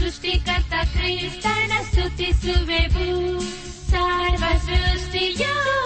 ಸೃಷ್ಟಿಕರ್ತ ಕ್ರಿಸ್ತನ ಸ್ತುತಿಸುವೆವು. ಸರ್ವ ಸೃಷ್ಟಿಯು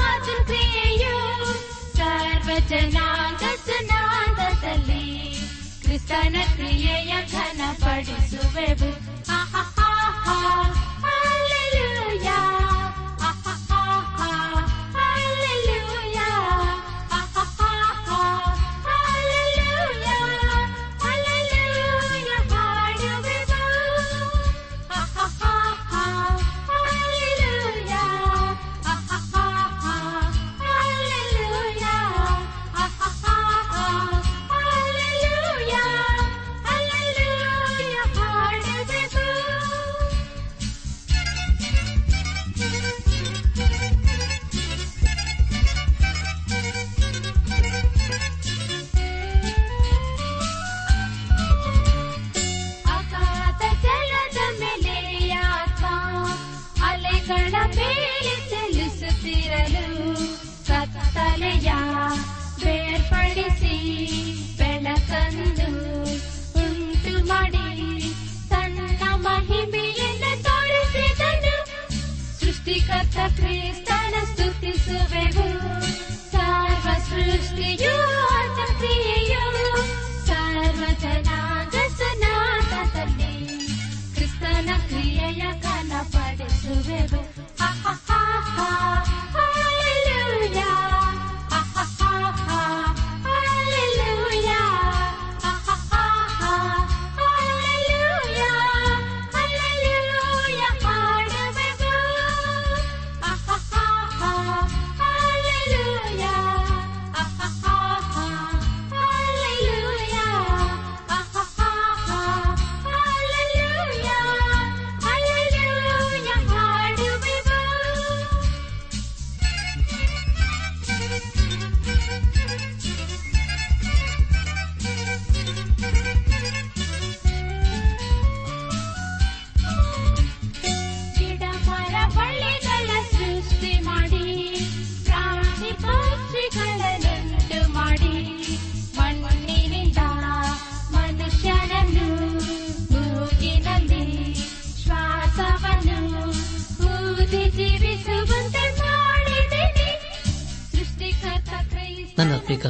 ಮೇಲೆ ಚಲಿಸುತ್ತಿರಲು ಬೇರ್ಪಡಿಸಿ ಬೆಳಕನ್ನು ಉಂಟು ಮಾಡಿ ತನ್ನ ಮಹಿಮೆಯನ್ನು ತೋರಿಸಿದನು. ಸೃಷ್ಟಿಕರ್ತ ಕ್ರಿಸ್ತನ ಸ್ತುತಿಸುವೆವು. ಸರ್ವ ಸೃಷ್ಟಿಯು ಆತ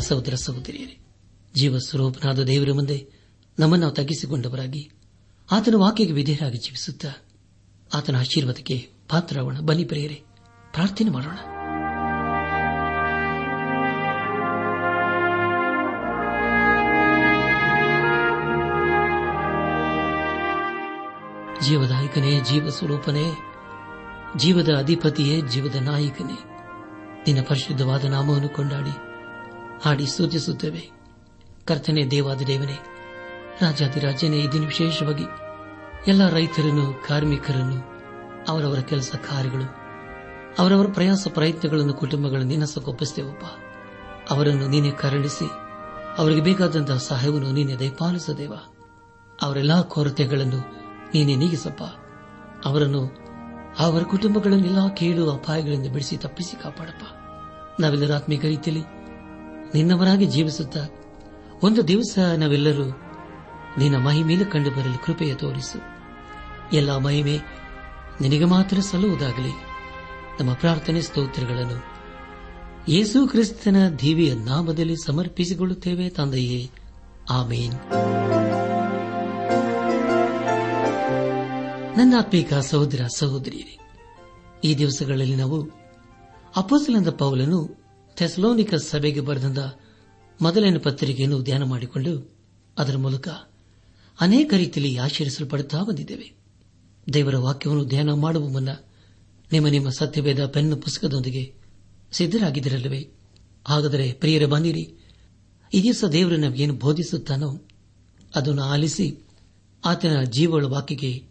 ಸಹೋದರ ಸಹೋದರಿಯರೇ, ಜೀವ ಸ್ವರೂಪನಾದ ದೇವರ ಮುಂದೆ ನಮ್ಮನ್ನು ತಗ್ಗಿಸಿಕೊಂಡವರಾಗಿ ಆತನ ವಾಕ್ಯಕ್ಕೆ ವಿಧೇಯರಾಗಿ ಜೀವಿಸುತ್ತಾ ಆತನ ಆಶೀರ್ವಾದಕ್ಕೆ ಪಾತ್ರಾವಣ ಬನ್ನಿ ಪ್ರಿಯರೇ, ಪ್ರಾರ್ಥನೆ ಮಾಡೋಣ. ಜೀವದಾಯಕನೇ, ಜೀವ ಸ್ವರೂಪನೇ, ಜೀವದ ಅಧಿಪತಿಯೇ, ಜೀವದ ನಾಯಕನೇ, ನಿನ್ನ ಪರಿಶುದ್ಧವಾದ ನಾಮವನ್ನು ಕೊಂಡಾಡಿ. ಹಾಡಿ ಸೂಚಿಸುತ್ತೇವೆ ಕರ್ತನೆ ದೇವಾದ ದೇವನೇ ರಾಜಾದಿರಾಜನೇ ಈ ದಿನ ವಿಶೇಷವಾಗಿ ಎಲ್ಲ ರೈತರನ್ನು, ಕಾರ್ಮಿಕರನ್ನು, ಅವರವರ ಕೆಲಸ ಕಾರ್ಯಗಳು, ಅವರವರ ಪ್ರಯಾಸ ಪ್ರಯತ್ನಗಳನ್ನು, ಕುಟುಂಬಗಳನ್ನು ನಿನ್ನ ಸಗೊಪ್ಪಿಸ್ತೇವಪ್ಪ ಅವರನ್ನು ನೀನೆ ಕರುಣಿಸಿ, ಅವರಿಗೆ ಬೇಕಾದಂತಹ ಸಹಾಯವನ್ನು ನೀನೆ ದಯಪಾಲಿಸದೇವ. ಅವರೆಲ್ಲಾ ಕೊರತೆಗಳನ್ನು ನೀನೆ ನೀಗಿಸಪ್ಪ. ಅವರನ್ನು ಅವರ ಕುಟುಂಬಗಳನ್ನೆಲ್ಲ ಕೇಳು, ಅಪಾಯಗಳಿಂದ ಬಿಡಿಸಿ ತಪ್ಪಿಸಿ ಕಾಪಾಡಪ್ಪ. ನಾವೆಲ್ಲರೂ ರೀತಿಯಲ್ಲಿ ನಿನ್ನವರಾಗಿ ಜೀವಿಸುತ್ತಾ ಒಂದು ದಿವಸ ನಾವೆಲ್ಲರೂ ನಿನ್ನ ಮಹಿಮೇಲೆ ಕಂಡು ಬರಲು ಕೃಪೆಯ ತೋರಿಸು. ಎಲ್ಲ ಮಹಿಮೆ ನಿನಗೆ ಮಾತ್ರ ಸಲ್ಲುವುದಾಗಲಿ. ನಮ್ಮ ಪ್ರಾರ್ಥನೆ ಸ್ತೋತ್ರಗಳನ್ನು ಯೇಸು ಕ್ರಿಸ್ತನ ದಿವ್ಯ ನಾಮದಲ್ಲಿ ಸಮರ್ಪಿಸಿಕೊಳ್ಳುತ್ತೇವೆ ತಂದೆಯೇ. ಆಮೇನ್. ನನ್ನ ಅಪ್ಪಿಕಾ ಸಹೋದರ ಸಹೋದರಿಯರೇ, ಈ ದಿವಸಗಳಲ್ಲಿ ನಾವು ಅಪೋಸಲಂದ ಪೌಲನು ಥೆಸಲೋನಿಕ ಸಭೆಗೆ ಬರೆದ ಮೊದಲನೇ ಪತ್ರಿಕೆಯನ್ನು ಧ್ಯಾನ ಮಾಡಿಕೊಂಡು ಅದರ ಮೂಲಕ ಅನೇಕ ರೀತಿಯಲ್ಲಿ ಆಚರಿಸಲ್ಪಡುತ್ತಾ ಬಂದಿದ್ದೇವೆ. ದೇವರ ವಾಕ್ಯವನ್ನು ಧ್ಯಾನ ಮಾಡುವ ಮುನ್ನ ನಿಮ್ಮ ನಿಮ್ಮ ಸತ್ಯವೇದ ಪೆನ್ ಪುಸ್ತಕದೊಂದಿಗೆ ಸಿದ್ದರಾಗಿದ್ದಿರಲ್ಲವೇ ಹಾಗಾದರೆ ಪ್ರಿಯರ ಬಂದಿರಿ. ಈ ದಿವಸ ದೇವರು ನಮಗೇನು ಬೋಧಿಸುತ್ತಾನೋ ಅದನ್ನು ಆಲಿಸಿ ಆತನ ಜೀವಳ ವಾಕ್ಯಕ್ಕೆ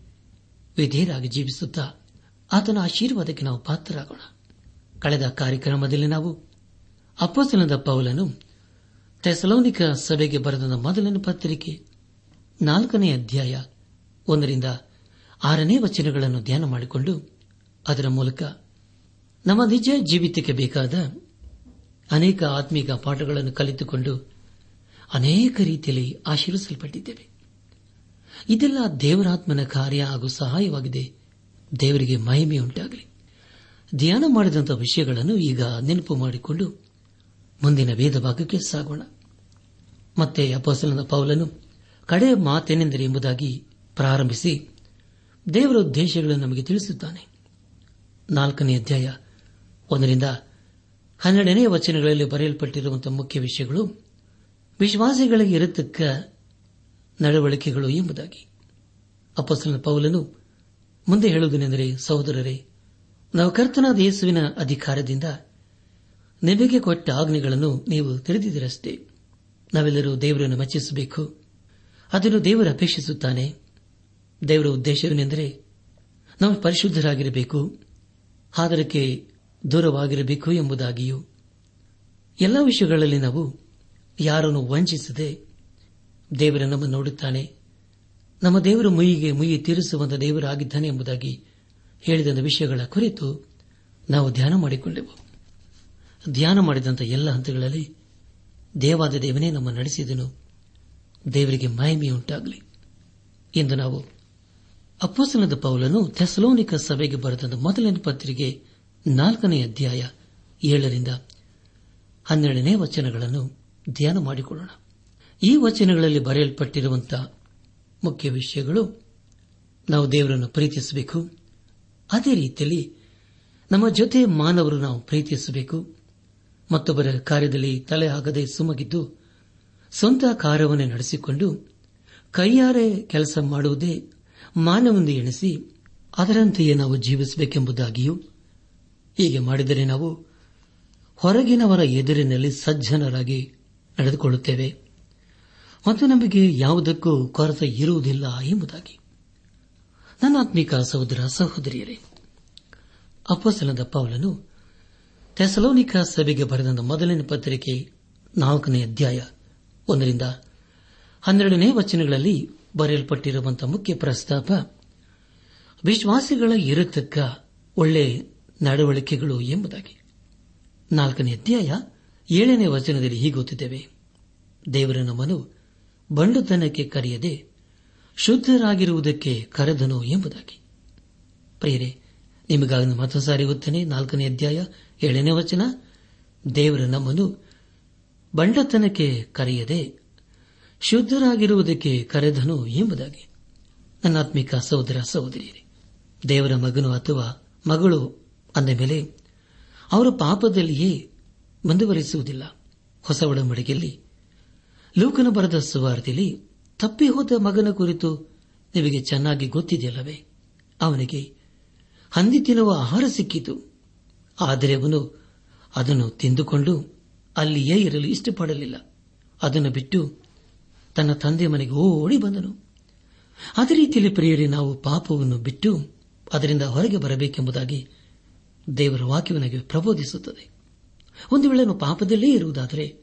ವಿಧೇಯರಾಗಿ ಜೀವಿಸುತ್ತಾ ಆತನ ಆಶೀರ್ವಾದಕ್ಕೆ ನಾವು ಪಾತ್ರರಾಗೋಣ. ಕಳೆದ ಕಾರ್ಯಕ್ರಮದಲ್ಲಿ ನಾವು ಅಪ್ಪಸನದ ಪೌಲನು ಥೆಸಲೋನಿಕ ಸಭೆಗೆ ಬರೆದ ಮೊದಲನೇ ಪತ್ರಿಕೆ, ನಾಲ್ಕನೇ ಅಧ್ಯಾಯ, ಒಂದರಿಂದ ಆರನೇ ವಚನಗಳನ್ನು ಧ್ಯಾನ ಮಾಡಿಕೊಂಡು ಅದರ ಮೂಲಕ ನಮ್ಮ ನಿಜ ಜೀವಿತಕ್ಕೆ ಬೇಕಾದ ಅನೇಕ ಆತ್ಮೀಕ ಪಾಠಗಳನ್ನು ಕಲಿತುಕೊಂಡು ಅನೇಕ ರೀತಿಯಲ್ಲಿ ಆಶೀರ್ವಿಸಲ್ಪಟ್ಟಿದ್ದೇವೆ. ಇದೆಲ್ಲ ದೇವರಾತ್ಮನ ಕಾರ್ಯ ಹಾಗೂ ಸಹಾಯವಾಗಿದೆ. ದೇವರಿಗೆ ಮಹಿಮೆಯುಂಟಾಗಲಿ. ಧ್ಯಾನ ಮಾಡಿದಂಥ ವಿಷಯಗಳನ್ನು ಈಗ ನೆನಪು ಮಾಡಿಕೊಂಡು ಮುಂದಿನ ವೇದ ಭಾಗಕ್ಕೆ ಸಾಗೋಣ. ಮತ್ತೆ ಅಪೋಸಲನ ಪೌಲನು ಕಡೆ ಮಾತೇನೆಂದರೆ ಎಂಬುದಾಗಿ ಪ್ರಾರಂಭಿಸಿ ದೇವರ ಉದ್ದೇಶಗಳನ್ನು ನಮಗೆ ತಿಳಿಸುತ್ತಾನೆ. ನಾಲ್ಕನೇ ಅಧ್ಯಾಯ ಒಂದರಿಂದ ಹನ್ನೆರಡನೇ ವಚನಗಳಲ್ಲಿ ಬರೆಯಲ್ಪಟ್ಟಿರುವಂತಹ ಮುಖ್ಯ ವಿಷಯಗಳು ವಿಶ್ವಾಸಿಗಳಿಗೆ ಇರತಕ್ಕ ನಡವಳಿಕೆಗಳು ಎಂಬುದಾಗಿ. ಅಪಸ್ಸಲನ ಪೌಲನು ಮುಂದೆ ಹೇಳುವುದೇನೆಂದರೆ, ಸಹೋದರರೇ, ನಾವು ಕರ್ತನಾದ ಯೇಸುವಿನ ಅಧಿಕಾರದಿಂದ ನಿಮಗೆ ಕೊಟ್ಟ ಆಜ್ಞೆಗಳನ್ನು ನೀವು ತಿಳಿದಿದ್ದೀರಷ್ಟೇ. ನಾವೆಲ್ಲರೂ ದೇವರನ್ನು ಮೆಚ್ಚಿಸಬೇಕು. ಅದನ್ನು ದೇವರು ಅಪೇಕ್ಷಿಸುತ್ತಾನೆ. ದೇವರ ಉದ್ದೇಶವೇನೆಂದರೆ ನಾವು ಪರಿಶುದ್ಧರಾಗಿರಬೇಕು, ಆದರಕ್ಕೆ ದೂರವಾಗಿರಬೇಕು ಎಂಬುದಾಗಿಯೂ. ಎಲ್ಲ ವಿಷಯಗಳಲ್ಲಿ ನಾವು ಯಾರನ್ನು ವಂಚಿಸದೆ ದೇವರ ನಮ್ಮ ನೋಡುತ್ತಾನೆ. ನಮ್ಮ ದೇವರ ಮುಯಿಗೆ ಮುಯಿ ತೀರಿಸುವಂತ ದೇವರಾಗಿದ್ದಾನೆ ಎಂಬುದಾಗಿ ಹೇಳಿದ ವಿಷಯಗಳ ಕುರಿತು ನಾವು ಧ್ಯಾನ ಮಾಡಿಕೊಂಡೆವು. ಧ್ಯಾನ ಮಾಡಿದಂಥ ಎಲ್ಲ ಹಂತಗಳಲ್ಲಿ ದೇವಾದ ದೇವನೇ ನಮ್ಮ ನಡೆಸಿದನು. ದೇವರಿಗೆ ಮಹಿಮೆಯುಂಟಾಗಲಿ ಎಂದು ನಾವು ಅಪ್ಪಸನದ ಪೌಲನು ಥೆಸಲೋನಿಕ ಸಭೆಗೆ ಬರೆದ ಮೊದಲನೇ ಪತ್ರಿಕೆ ನಾಲ್ಕನೇ ಅಧ್ಯಾಯ ಏಳರಿಂದ ಹನ್ನೆರಡನೇ ವಚನಗಳನ್ನು ಧ್ಯಾನ ಮಾಡಿಕೊಳ್ಳೋಣ. ಈ ವಚನಗಳಲ್ಲಿ ಬರೆಯಲ್ಪಟ್ಟಿರುವಂತಹ ಮುಖ್ಯ ವಿಷಯಗಳು ನಾವು ದೇವರನ್ನು ಪ್ರೀತಿಸಬೇಕು. ಅದೇ ರೀತಿಯಲ್ಲಿ ನಮ್ಮ ಜೊತೆ ಮಾನವರು ನಾವು ಪ್ರೀತಿಸಬೇಕು. ಮತ್ತೊಬ್ಬರ ಕಾರ್ಯದಲ್ಲಿ ತಲೆ ಹಾಕದೆ ಸುಮಗಿದ್ದು ಸ್ವಂತ ಕಾರ್ಯವನ್ನೇ ನಡೆಸಿಕೊಂಡು ಕೈಯಾರೆ ಕೆಲಸ ಮಾಡುವುದೇ ಮಾನವೊಂದು ಎಣಿಸಿ ಅದರಂತೆಯೇ ನಾವು ಜೀವಿಸಬೇಕೆಂಬುದಾಗಿಯೂ ಹೀಗೆ ಮಾಡಿದರೆ ನಾವು ಹೊರಗಿನವರ ಎದುರಿನಲ್ಲಿ ಸಜ್ಜನರಾಗಿ ನಡೆದುಕೊಳ್ಳುತ್ತೇವೆ. ಮತ್ತು ನಮಗೆ ಯಾವುದಕ್ಕೂ ಕೊರತೆ ಇರುವುದಿಲ್ಲ ಎಂಬುದಾಗಿ. ನನ್ನ ಆತ್ಮಿಕ ಸಹೋದರ ಸಹೋದರಿಯರೇ ಅಪ್ಪಸಲದ ಪೌಲನು ಥೆಸಲೋನಿಕ ಸಭೆಗೆ ಬರೆದ ಮೊದಲನೇ ಪತ್ರಿಕೆ ನಾಲ್ಕನೇ ಅಧ್ಯಾಯ ಒಂದರಿಂದ ಹನ್ನೆರಡನೇ ವಚನಗಳಲ್ಲಿ ಬರೆಯಲ್ಪಟ್ಟಿರುವಂತಹ ಮುಖ್ಯ ಪ್ರಸ್ತಾಪ, ವಿಶ್ವಾಸಿಗಳ ಇರತಕ್ಕ ಒಳ್ಳೆ ನಡವಳಿಕೆಗಳು ಎಂಬುದಾಗಿ. ನಾಲ್ಕನೇ ಅಧ್ಯಾಯ ಏಳನೇ ವಚನದಲ್ಲಿ ಹೀಗೊತ್ತಿದ್ದೇವೆ ದೇವರ ನಮ್ಮನು ಬಂಡುತನಕ್ಕೆ ಕರೆಯದೆ ಶುದ್ಧರಾಗಿರುವುದಕ್ಕೆ ಕರೆದನು ಎಂಬುದಾಗಿ. ಪ್ರಿಯರೇ, ನಿಮಗಾಗಿ ಮತ್ತೊಂದು ಸಾರಿ ಗೊತ್ತೇನೆ ನಾಲ್ಕನೇ ಅಧ್ಯಾಯ ಏಳನೇ ವಚನ? ದೇವರ ನಮ್ಮನ್ನು ಬಂಡತನಕ್ಕೆ ಕರೆಯದೆ ಶುದ್ಧರಾಗಿರುವುದಕ್ಕೆ ಕರೆದನು ಎಂಬುದಾಗಿ. ನನ್ನಾತ್ಮಿಕ ಸಹೋದರ ಸಹೋದರಿಯರೇ, ದೇವರ ಮಗನು ಅಥವಾ ಮಗಳು ಅಂದ ಮೇಲೆ ಅವರ ಪಾಪದಲ್ಲಿಯೇ ಮುಂದುವರಿಸುವುದಿಲ್ಲ. ಹೊಸ ಒಡಂಬಡಿಕೆಯಲ್ಲಿ, ಲೂಕನ ಬರದ ಸುವಾರ್ತೆಯಲ್ಲಿ ತಪ್ಪಿ ಹೋದ ಮಗನ ಕುರಿತು ನಿಮಗೆ ಚೆನ್ನಾಗಿ ಗೊತ್ತಿದೆಯಲ್ಲವೇ? ಅವನಿಗೆ ಹಂದಿ ತಿನ್ನುವ ಆಹಾರ ಸಿಕ್ಕಿತು. ಆದರೆ ಅವನು ಅದನ್ನು ತಿಂದುಕೊಂಡು ಅಲ್ಲಿಯೇ ಇರಲು ಇಷ್ಟಪಡಲಿಲ್ಲ. ಅದನ್ನು ಬಿಟ್ಟು ತನ್ನ ತಂದೆ ಮನೆಗೆ ಓಡಿ ಬಂದನು. ಅದೇ ರೀತಿಯಲ್ಲಿ ಪ್ರಿಯರಿ, ನಾವು ಪಾಪವನ್ನು ಬಿಟ್ಟು ಅದರಿಂದ ಹೊರಗೆ ಬರಬೇಕೆಂಬುದಾಗಿ ದೇವರ ವಾಕ್ಯವನಿಗೆ ಪ್ರಬೋಧಿಸುತ್ತದೆ. ಒಂದು ವೇಳೆ ಪಾಪದಲ್ಲೇ ಇರುವುದಾದರೆ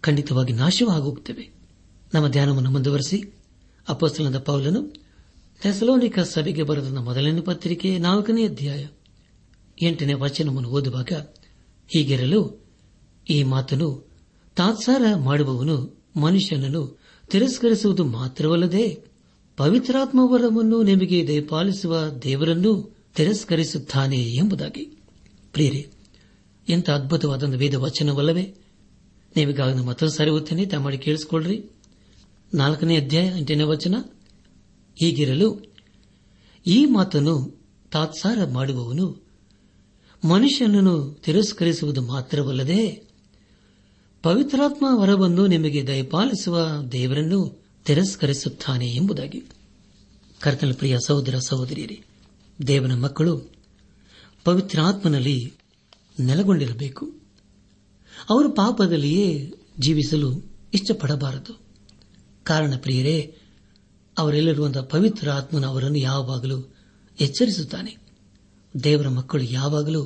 ಖಂಡಿತವಾಗಿ ನಾಶವಾಗುತ್ತೇವೆ. ನಮ್ಮ ಧ್ಯಾನವನ್ನು ಮುಂದುವರೆಸಿ ಅಪೋಸ್ತಲದ ಪೌಲನು ಥೆಸಲೋನಿಕ ಸಭೆಗೆ ಬರೆದ ಮೊದಲನೇ ಪತ್ರಿಕೆ ನಾಲ್ಕನೇ ಅಧ್ಯಾಯ. ಎಂಟನೇ ವಚನವನ್ನು ಓದುವಾಗ, ಹೀಗಿರಲು ಈ ಮಾತನು ತಾತ್ಸಾರ ಮಾಡುವವನು ಮನುಷ್ಯನನ್ನು ತಿರಸ್ಕರಿಸುವುದು ಮಾತ್ರವಲ್ಲದೆ ಪವಿತ್ರಾತ್ಮವರವನ್ನು ನಿಮಗೆ ದಯಪಾಲಿಸುವ ದೇವರನ್ನು ತಿರಸ್ಕರಿಸುತ್ತಾನೆ ಎಂಬುದಾಗಿ. ಪ್ರಿಯರೇ, ಎಂಥ ಅದ್ಭುತವಾದ ವೇದ ವಚನವಲ್ಲವೇ ನೀವೀಗಾಗ ಮತ್ತೊಂದು ಸರಿ ಓದ್ತೇನೆ ತಮ್ಮಡಿ ಕೇಳಿಸಿಕೊಳ್ಳ್ರಿ ನಾಲ್ಕನೇ ಅಧ್ಯಾಯ, ಎಂಟನೇ ವಚನ, ಹೀಗಿರಲು ಈ ಮಾತನ್ನು ತಾತ್ಸಾರ ಮಾಡುವವನು ಮನುಷ್ಯನನ್ನು ತಿರಸ್ಕರಿಸುವುದು ಮಾತ್ರವಲ್ಲದೆ ಪವಿತ್ರಾತ್ಮ ವರವನ್ನು ನಿಮಗೆ ದಯಪಾಲಿಸುವ ದೇವರನ್ನು ತಿರಸ್ಕರಿಸುತ್ತಾನೆ ಎಂಬುದಾಗಿ. ಕರ್ತನ ಪ್ರಿಯ ಸಹೋದರ ಸಹೋದರಿಯರೇ, ದೇವನ ಮಕ್ಕಳು ಪವಿತ್ರಾತ್ಮನಲ್ಲಿ ನೆಲೆಗೊಂಡಿರಬೇಕು. ಅವರು ಪಾಪದಲ್ಲಿಯೇ ಜೀವಿಸಲು ಇಷ್ಟಪಡಬಾರದು. ಕಾರಣ ಪ್ರಿಯರೇ ಅವರೆಲ್ಲರುವಂತಹ ಪವಿತ್ರ ಆತ್ಮನ ಅವರನ್ನು ಯಾವಾಗಲೂ ಎಚ್ಚರಿಸುತ್ತಾನೆ. ದೇವರ ಮಕ್ಕಳು ಯಾವಾಗಲೂ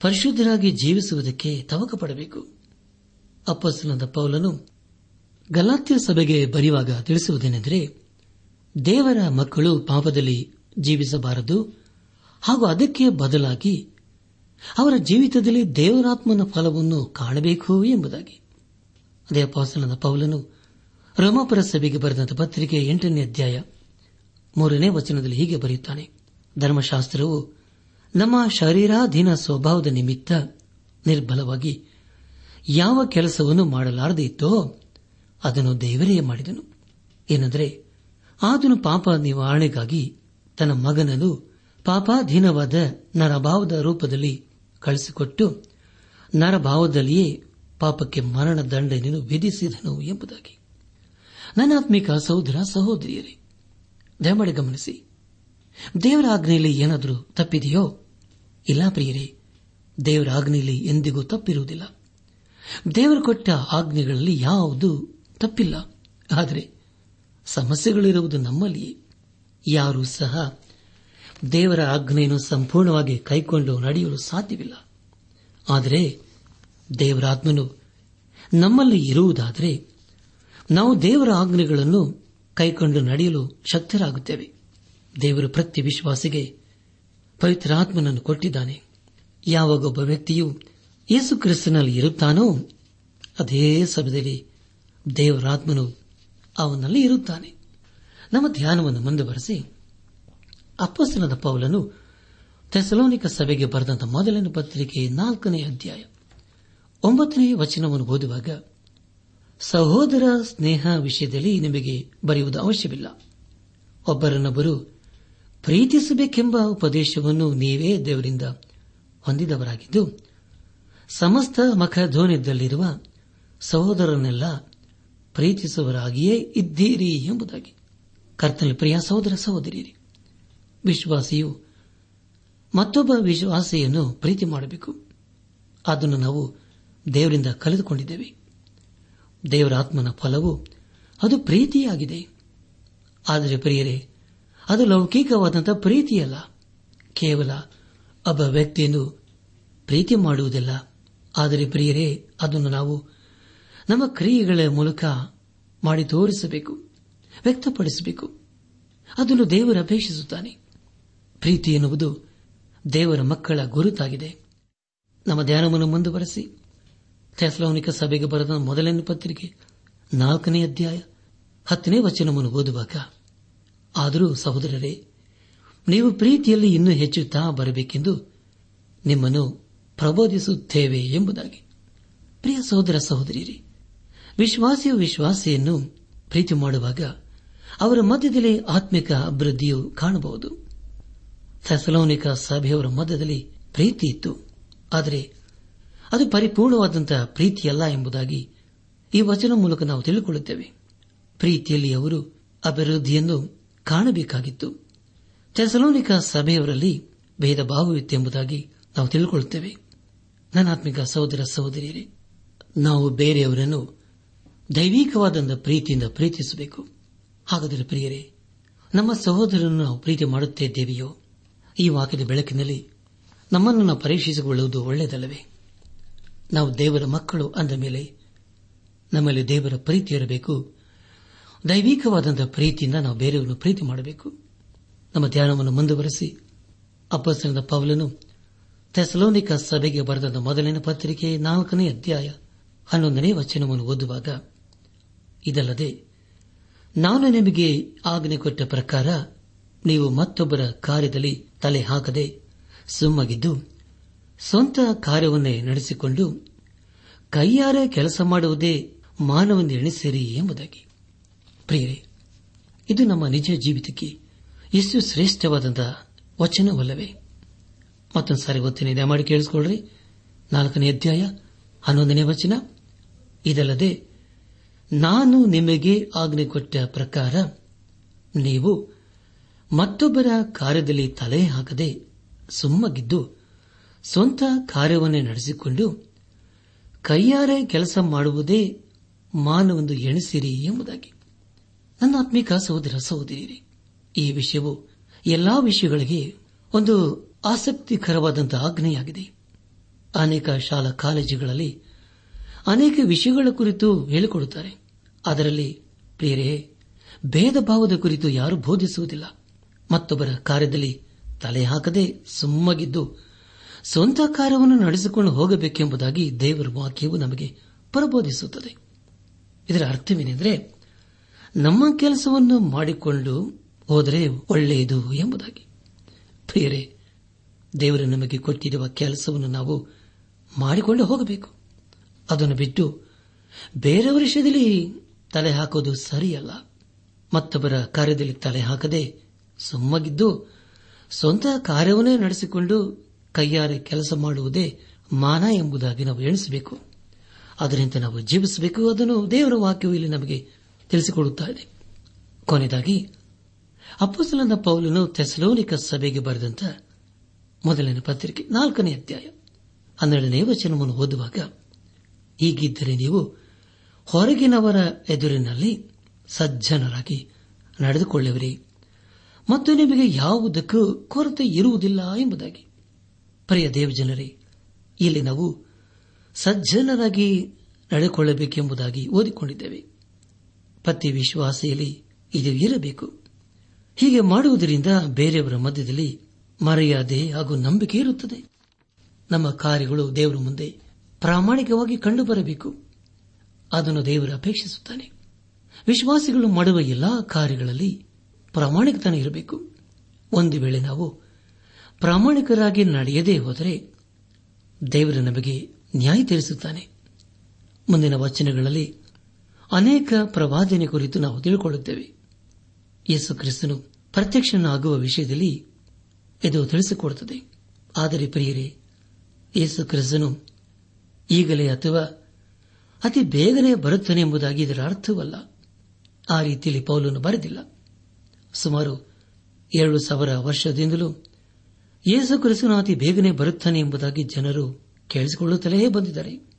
ಪರಿಶುದ್ಧರಾಗಿ ಜೀವಿಸುವುದಕ್ಕೆ ತವಕ ಪಡಬೇಕು ಪೌಲನು ಗಲಾತ್ಯ ಸಭೆಗೆ ಬರೆಯುವಾಗ ತಿಳಿಸುವುದೇನೆಂದರೆ, ದೇವರ ಮಕ್ಕಳು ಪಾಪದಲ್ಲಿ ಜೀವಿಸಬಾರದು, ಹಾಗೂ ಅದಕ್ಕೆ ಬದಲಾಗಿ ಅವರ ಜೀವಿತದಲ್ಲಿ ದೇವರಾತ್ಮನ ಫಲವನ್ನು ಕಾಣಬೇಕು ಎಂಬುದಾಗಿ. ಅದೇ ಅಪಾಸನದ ಪೌಲನು ರೋಮಾಪುರ ಸಭೆಗೆ ಬರೆದಂತ ಪತ್ರಿಕೆ ಎಂಟನೇ ಅಧ್ಯಾಯ ಮೂರನೇ ವಚನದಲ್ಲಿ ಹೀಗೆ ಬರೆಯುತ್ತಾನೆ, ಧರ್ಮಶಾಸ್ತ್ರವು ನಮ್ಮ ಶರೀರಾಧೀನ ಸ್ವಭಾವದ ನಿಮಿತ್ತ ನಿರ್ಬಲವಾಗಿ ಯಾವ ಕೆಲಸವನ್ನು ಮಾಡಲಾರದೇ ಇತ್ತೋ ಅದನ್ನು ದೇವರೇ ಮಾಡಿದನು. ಏನೆಂದರೆ, ಆತನು ಪಾಪ ನಿವಾರಣೆಗಾಗಿ ತನ್ನ ಮಗನನ್ನು ಪಾಪಾಧೀನವಾದ ನರಭಾವದ ರೂಪದಲ್ಲಿ ಕಳಿಸಿಕೊಟ್ಟು ನರಭಾವದಲ್ಲಿಯೇ ಪಾಪಕ್ಕೆ ಮರಣ ದಂಡನೆಯನ್ನು ವಿಧಿಸಿದನು ಎಂಬುದಾಗಿ. ನನ್ನಾತ್ಮಿಕ ಸಹೋದರ ಸಹೋದರಿಯರೇ, ದಯಮಾಡಿ ಗಮನಿಸಿ ದೇವರ ಆಜ್ಞೆಯಲ್ಲಿ ಏನಾದರೂ ತಪ್ಪಿದೆಯೋ? ಇಲ್ಲ ಪ್ರಿಯರೇ ದೇವರ ಆಜ್ಞೆಯಲ್ಲಿ ಎಂದಿಗೂ ತಪ್ಪಿರುವುದಿಲ್ಲ. ದೇವರು ಕೊಟ್ಟ ಆಜ್ಞೆಗಳಲ್ಲಿ ಯಾವುದು ತಪ್ಪಿಲ್ಲ. ಆದರೆ ಸಮಸ್ಯೆಗಳಿರುವುದು ನಮ್ಮಲ್ಲಿಯೇ. ಯಾರೂ ಸಹ ದೇವರ ಆಜ್ಞೆಯನ್ನು ಸಂಪೂರ್ಣವಾಗಿ ಕೈಕೊಂಡು ನಡೆಯಲು ಸಾಧ್ಯವಿಲ್ಲ. ಆದರೆ ದೇವರ ಆತ್ಮನು ನಮ್ಮಲ್ಲಿ ಇರುವುದಾದರೆ ನಾವು ದೇವರ ಆಜ್ಞೆಗಳನ್ನು ಕೈಕೊಂಡು ನಡೆಯಲು ಶಕ್ತರಾಗುತ್ತೇವೆ. ದೇವರು ಪ್ರತಿ ವಿಶ್ವಾಸಿಗೆ ಪವಿತ್ರಾತ್ಮನನ್ನು ಕೊಟ್ಟಿದ್ದಾನೆ. ಯಾವಾಗ ಒಬ್ಬ ವ್ಯಕ್ತಿಯು ಯೇಸು ಕ್ರಿಸ್ತನಲ್ಲಿ ಇರುತ್ತಾನೋ ಅದೇ ಸಮಯದಲ್ಲಿ ದೇವರಾತ್ಮನು ಅವನಲ್ಲಿ ಇರುತ್ತಾನೆ. ನಮ್ಮ ಧ್ಯಾನವನ್ನು ಮುಂದುವರೆಸಿ. ಅಪ್ಪಸ್ತನದ ಪೌಲನು ಥೆಸಲೋನಿಕ ಸಭೆಗೆ ಬರೆದಂತ ಮೊದಲನೇ ಪತ್ರಿಕೆ ನಾಲ್ಕನೇ ಅಧ್ಯಾಯ ಒಂಬತ್ತನೇ ವಚನವನ್ನು ಓದುವಾಗ, ಸಹೋದರ ಸ್ನೇಹ ವಿಷಯದಲ್ಲಿ ನಿಮಗೆ ಬರೆಯುವುದು ಅವಶ್ಯವಿಲ್ಲ. ಒಬ್ಬರನ್ನೊಬ್ಬರು ಪ್ರೀತಿಸಬೇಕೆಂಬ ಉಪದೇಶವನ್ನು ನೀವೇ ದೇವರಿಂದ ಹೊಂದಿದವರಾಗಿದ್ದು, ಸಮಸ್ತ ಮಖಧೋನಿದ್ದಲ್ಲಿರುವ ಸಹೋದರನೆಲ್ಲ ಪ್ರೀತಿಸುವರಾಗಿಯೇ ಇದ್ದೀರಿ ಎಂಬುದಾಗಿ. ಕರ್ತನ ಪ್ರಿಯ ಸಹೋದರ ಸಹೋದರಿ ವಿಶ್ವಾಸಿಯು ಮತ್ತೊಬ್ಬ ವಿಶ್ವಾಸಿಯನ್ನು ಪ್ರೀತಿ ಮಾಡಬೇಕು. ಅದನ್ನು ನಾವು ದೇವರಿಂದ ಕಳೆದುಕೊಂಡಿದ್ದೇವೆ. ದೇವರ ಆತ್ಮನ ಫಲವು ಅದು ಪ್ರೀತಿಯಾಗಿದೆ. ಆದರೆ ಪ್ರಿಯರೇ ಅದು ಲೌಕಿಕವಾದಂತಹ ಪ್ರೀತಿಯಲ್ಲ. ಕೇವಲ ಒಬ್ಬ ವ್ಯಕ್ತಿಯನ್ನು ಪ್ರೀತಿ ಮಾಡುವುದಿಲ್ಲ. ಆದರೆ ಪ್ರಿಯರೇ, ಅದನ್ನು ನಾವು ನಮ್ಮ ಕ್ರಿಯೆಗಳ ಮೂಲಕ ಮಾಡಿ ತೋರಿಸಬೇಕು, ವ್ಯಕ್ತಪಡಿಸಬೇಕು. ಅದನ್ನು ದೇವರ ಅಪೇಕ್ಷಿಸುತ್ತಾನೆ. ಪ್ರೀತಿ ಎನ್ನುವುದು ದೇವರ ಮಕ್ಕಳ ಗುರುತಾಗಿದೆ. ನಮ್ಮ ಧ್ಯಾನವನ್ನು ಮುಂದುವರೆಸಿ. ಥೆಸ್ಲೋನಿಕ ಸಭೆಗೆ ಬರೆದ ಮೊದಲನೇ ಪತ್ರಿಕೆ ನಾಲ್ಕನೇ ಅಧ್ಯಾಯ ಹತ್ತನೇ ವಚನವನ್ನು ಓದುವಾಗ ಆದರೂ ಸಹೋದರರೇ, ನೀವು ಪ್ರೀತಿಯಲ್ಲಿ ಇನ್ನೂ ಹೆಚ್ಚುತ್ತಾ ಬರಬೇಕೆಂದು ನಿಮ್ಮನ್ನು ಪ್ರಬೋಧಿಸುತ್ತೇವೆ ಎಂಬುದಾಗಿ. ಪ್ರಿಯ ಸಹೋದರ ಸಹೋದರಿಯರೇ, ವಿಶ್ವಾಸಿಯು ವಿಶ್ವಾಸಿಯನ್ನು ಪ್ರೀತಿ ಮಾಡುವಾಗ ಅವರ ಮಧ್ಯದಲ್ಲಿ ಆತ್ಮಿಕ ಅಭಿವೃದ್ಧಿಯು ಕಾಣಬಹುದು. ಥೆಸಲೋನಿಕ ಸಭೆಯವರ ಮಧ್ಯದಲ್ಲಿ ಪ್ರೀತಿ ಇತ್ತು. ಆದರೆ ಅದು ಪರಿಪೂರ್ಣವಾದಂತಹ ಪ್ರೀತಿಯಲ್ಲ ಎಂಬುದಾಗಿ ಈ ವಚನ ಮೂಲಕ ನಾವು ತಿಳಿದುಕೊಳ್ಳುತ್ತೇವೆ. ಪ್ರೀತಿಯಲ್ಲಿ ಅವರು ಅಭಿವೃದ್ಧಿಯನ್ನು ಕಾಣಬೇಕಾಗಿತ್ತು. ಥೆಸಲೋನಿಕ ಸಭೆಯವರಲ್ಲಿ ಭೇದ ಭಾವವಿತ್ತು ಎಂಬುದಾಗಿ ನಾವು ತಿಳಿದುಕೊಳ್ಳುತ್ತೇವೆ ನನಾತ್ಮಿಕ ಸಹೋದರ ಸಹೋದರಿಯರೇ, ನಾವು ಬೇರೆಯವರನ್ನು ದೈವಿಕವಾದಂಥ ಪ್ರೀತಿಯಿಂದ ಪ್ರೀತಿಸಬೇಕು. ಹಾಗಾದರೆ ಪ್ರಿಯರೇ, ನಮ್ಮ ಸಹೋದರನ್ನು ನಾವು ಪ್ರೀತಿ ಮಾಡುತ್ತಿದ್ದೇವೆಯೋ? ಈ ವಾಕ್ಯದ ಬೆಳಕಿನಲ್ಲಿ ನಮ್ಮನ್ನು ನಾವು ಪರೀಕ್ಷಿಸಿಕೊಳ್ಳುವುದು ಒಳ್ಳೆಯದಲ್ಲವೇ? ನಾವು ದೇವರ ಮಕ್ಕಳು ಅಂದ ಮೇಲೆ ನಮ್ಮಲ್ಲಿ ದೇವರ ಪ್ರೀತಿ ಇರಬೇಕು. ದೈವಿಕವಾದಂತಹ ಪ್ರೀತಿಯಿಂದ ನಾವು ಬೇರೆಯವರನ್ನು ಪ್ರೀತಿ ಮಾಡಬೇಕು. ನಮ್ಮ ಧ್ಯಾನವನ್ನು ಮುಂದುವರೆಸಿ ಅಪ್ಪಸ್ತನದ ಪೌಲನು ಥೆಸಲೋನಿಕ ಸಭೆಗೆ ಬರೆದ ಮೊದಲನೇ ಪತ್ರಿಕೆ ನಾಲ್ಕನೇ ಅಧ್ಯಾಯ ಹನ್ನೊಂದನೇ ವಚನವನ್ನು ಓದುವಾಗ, ಇದಲ್ಲದೆ, ನಾನು ನಿಮಗೆ ಆಜ್ಞೆ ಕೊಟ್ಟ ಪ್ರಕಾರ ನೀವು ಮತ್ತೊಬ್ಬರ ಕಾರ್ಯದಲ್ಲಿ ತಲೆ ಹಾಕದೆ ಸುಮ್ಮಗಿದ್ದು, ಸ್ವಂತ ಕಾರ್ಯವನ್ನೇ ನಡೆಸಿಕೊಂಡು ಕೈಯಾರೆ ಕೆಲಸ ಮಾಡುವುದೇ ಮಾನವನ ಎಣಿಸಿರಿ ಎಂಬುದಾಗಿ. ಪ್ರಿಯರೇ, ಇದು ನಮ್ಮ ನಿಜ ಜೀವಿತಕ್ಕೆ ಎಷ್ಟು ಶ್ರೇಷ್ಠವಾದಂತಹ ವಚನವಲ್ಲವೇ? ಮತ್ತೊಂದು ಸಾರಿ ಒತ್ತಿನ ಮಾಡಿ ಕೇಳಿಸಿಕೊಳ್ಳ್ರಿ. ನಾಲ್ಕನೇ ಅಧ್ಯಾಯ, ಹನ್ನೊಂದನೇ ವಚನ. ಇದಲ್ಲದೆ, ನಾನು ನಿಮಗೆ ಆಜ್ಞೆ ಕೊಟ್ಟ ಪ್ರಕಾರ ನೀವು ಮತ್ತೊಬ್ಬರ ಕಾರ್ಯದಲ್ಲಿ ತಲೆ ಹಾಕದೆ ಸುಮ್ಮಗಿದ್ದು ಸ್ವಂತ ಕಾರ್ಯವನ್ನೇ ನಡೆಸಿಕೊಂಡು ಕೈಯಾರೆ ಕೆಲಸ ಮಾಡುವುದೇ ಮಾನವೊಂದು ಎಣಿಸಿರಿ ಎಂಬುದಾಗಿ. ನನ್ನ ಆತ್ಮಿಕ ಸಹೋದರ ಸಹೋದರಿ ಈ ವಿಷಯವು ಎಲ್ಲಾ ವಿಷಯಗಳಿಗೆ ಒಂದು ಆಸಕ್ತಿಕರವಾದಂತಹ ಆಜ್ಞೆಯಾಗಿದೆ. ಅನೇಕ ಶಾಲಾ ಕಾಲೇಜುಗಳಲ್ಲಿ ಅನೇಕ ವಿಷಯಗಳ ಕುರಿತು ಹೇಳಿಕೊಡುತ್ತಾರೆ. ಅದರಲ್ಲಿ, ಪ್ರಿಯರೇ ಭೇದ ಭಾವದ ಕುರಿತು ಯಾರು ಬೋಧಿಸುವುದಿಲ್ಲ. ಮತ್ತೊಬ್ಬರ ಕಾರ್ಯದಲ್ಲಿ ತಲೆ ಹಾಕದೆ ಸುಮ್ಮಗಿದ್ದು ಸ್ವಂತ ಕಾರ್ಯವನ್ನು ನಡೆಸಿಕೊಂಡು ಹೋಗಬೇಕೆಂಬುದಾಗಿ ದೇವರ ವಾಕ್ಯವು ನಮಗೆ ಪ್ರಬೋಧಿಸುತ್ತದೆ. ಇದರ ಅರ್ಥವೇನೆಂದರೆ ನಮ್ಮ ಕೆಲಸವನ್ನು ಮಾಡಿಕೊಂಡು ಹೋದರೆ ಒಳ್ಳೆಯದು ಎಂಬುದಾಗಿ. ಪ್ರಿಯರೇ, ದೇವರು ನಮಗೆ ಕೊಟ್ಟಿರುವ ಕೆಲಸವನ್ನು ನಾವು ಮಾಡಿಕೊಂಡು ಹೋಗಬೇಕು. ಅದನ್ನು ಬಿಟ್ಟು ಬೇರೆಯವರ ವಿಷಯದಲ್ಲಿ ತಲೆ ಹಾಕೋದು ಸರಿಯಲ್ಲ. ಮತ್ತೊಬ್ಬರ ಕಾರ್ಯದಲ್ಲಿ ತಲೆ ಹಾಕದೆ ಸುಮ್ಮಗಿದ್ದು ಸ್ವಂತ ಕಾರ್ಯವನ್ನೇ ನಡೆಸಿಕೊಂಡು ಕೈಯಾರೆ ಕೆಲಸ ಮಾಡುವುದೇ ಮಾನ ಎಂಬುದಾಗಿ ನಾವು ಎಣಿಸಬೇಕು. ಅದರಿಂದ ನಾವು ಜೀವಿಸಬೇಕು. ಅದನ್ನು ದೇವರ ವಾಕ್ಯವು ಇಲ್ಲಿ ನಮಗೆ ತಿಳಿಸಿಕೊಡುತ್ತಾ ಕೊನೆಯದಾಗಿ ಅಪ್ಪಸಲನ ಪೌಲನು ತೆಸಲೋನಿಕ ಸಭೆಗೆ ಬರೆದಂತ ಮೊದಲನೇ ಪತ್ರಿಕೆ, ನಾಲ್ಕನೇ ಅಧ್ಯಾಯ, ಹನ್ನೆರಡನೇ ವಚನವನ್ನು ಓದುವಾಗ, ಹೀಗಿದ್ದರೆ ನೀವು ಹೊರಗಿನವರ ಎದುರಿನಲ್ಲಿ ಸಜ್ಜನರಾಗಿ ನಡೆದುಕೊಳ್ಳುವಿರಿ ಮತ್ತು ನಿಮಗೆ ಯಾವುದಕ್ಕೂ ಕೊರತೆ ಇರುವುದಿಲ್ಲ ಎಂಬುದಾಗಿ. ಪ್ರಿಯ ದೇವಜನರೇ, ಇಲ್ಲಿ ನಾವು ಸಜ್ಜನರಾಗಿ ನಡೆದುಕೊಳ್ಳಬೇಕೆಂಬುದಾಗಿ ಓದಿಕೊಂಡಿದ್ದೇವೆ. ಪ್ರತಿ ವಿಶ್ವಾಸಿಯಲ್ಲಿ ಇದು ಇರಬೇಕು. ಹೀಗೆ ಮಾಡುವುದರಿಂದ ಬೇರೆಯವರ ಮಧ್ಯದಲ್ಲಿ ಮರ್ಯಾದೆ ಹಾಗೂ ನಂಬಿಕೆ ಇರುತ್ತದೆ. ನಮ್ಮ ಕಾರ್ಯಗಳು ದೇವರ ಮುಂದೆ ಪ್ರಾಮಾಣಿಕವಾಗಿ ಕಂಡುಬರಬೇಕು. ಅದನ್ನು ದೇವರು ಅಪೇಕ್ಷಿಸುತ್ತಾನೆ. ವಿಶ್ವಾಸಿಗಳು ಮಾಡುವ ಎಲ್ಲಾ ಕಾರ್ಯಗಳಲ್ಲಿ ಪ್ರಾಮಾಣಿಕತನ ಇರಬೇಕು. ಒಂದು ವೇಳೆ ನಾವು ಪ್ರಾಮಾಣಿಕರಾಗಿ ನಡೆಯದೇ ಹೋದರೆ ದೇವರು ನಮಗೆ ನ್ಯಾಯ ತೀರಿಸುತ್ತಾನೆ ಮುಂದಿನ ವಚನಗಳಲ್ಲಿ ಅನೇಕ ಪ್ರವಾದನೆ ಕುರಿತು ನಾವು ತಿಳಿಕೊಳ್ಳುತ್ತೇವೆ. ಯೇಸು ಕ್ರಿಸ್ತನು ಪ್ರತ್ಯಕ್ಷನಾಗುವ ವಿಷಯದಲ್ಲಿ ಇದು ತಿಳಿಸಿಕೊಡುತ್ತದೆ. ಆದರೆ ಪ್ರಿಯರೇ, ಯೇಸು ಕ್ರಿಸ್ತನು ಈಗಲೇ ಅಥವಾ ಅತಿ ಬೇಗನೆ ಬರುತ್ತಾನೆ ಎಂಬುದಾಗಿ ಇದರ ಅರ್ಥವಲ್ಲ. ಆ ರೀತಿಯಲ್ಲಿ ಪೌಲನ್ನು ಬರೆದಿಲ್ಲ. ಸುಮಾರು ಎರಡು ಸಾವಿರ ವರ್ಷದಿಂದಲೂ ಯೇಸು ಕ್ರಿಸ್ತನು ಅತಿ ಬೇಗನೆ ಬರುತ್ತಾನೆ ಎಂಬುದಾಗಿ ಜನರು ಕೇಳಿಸಿಕೊಳ್ಳುತ್ತಲೇ ಬಂದಿದ್ದಾರೆ.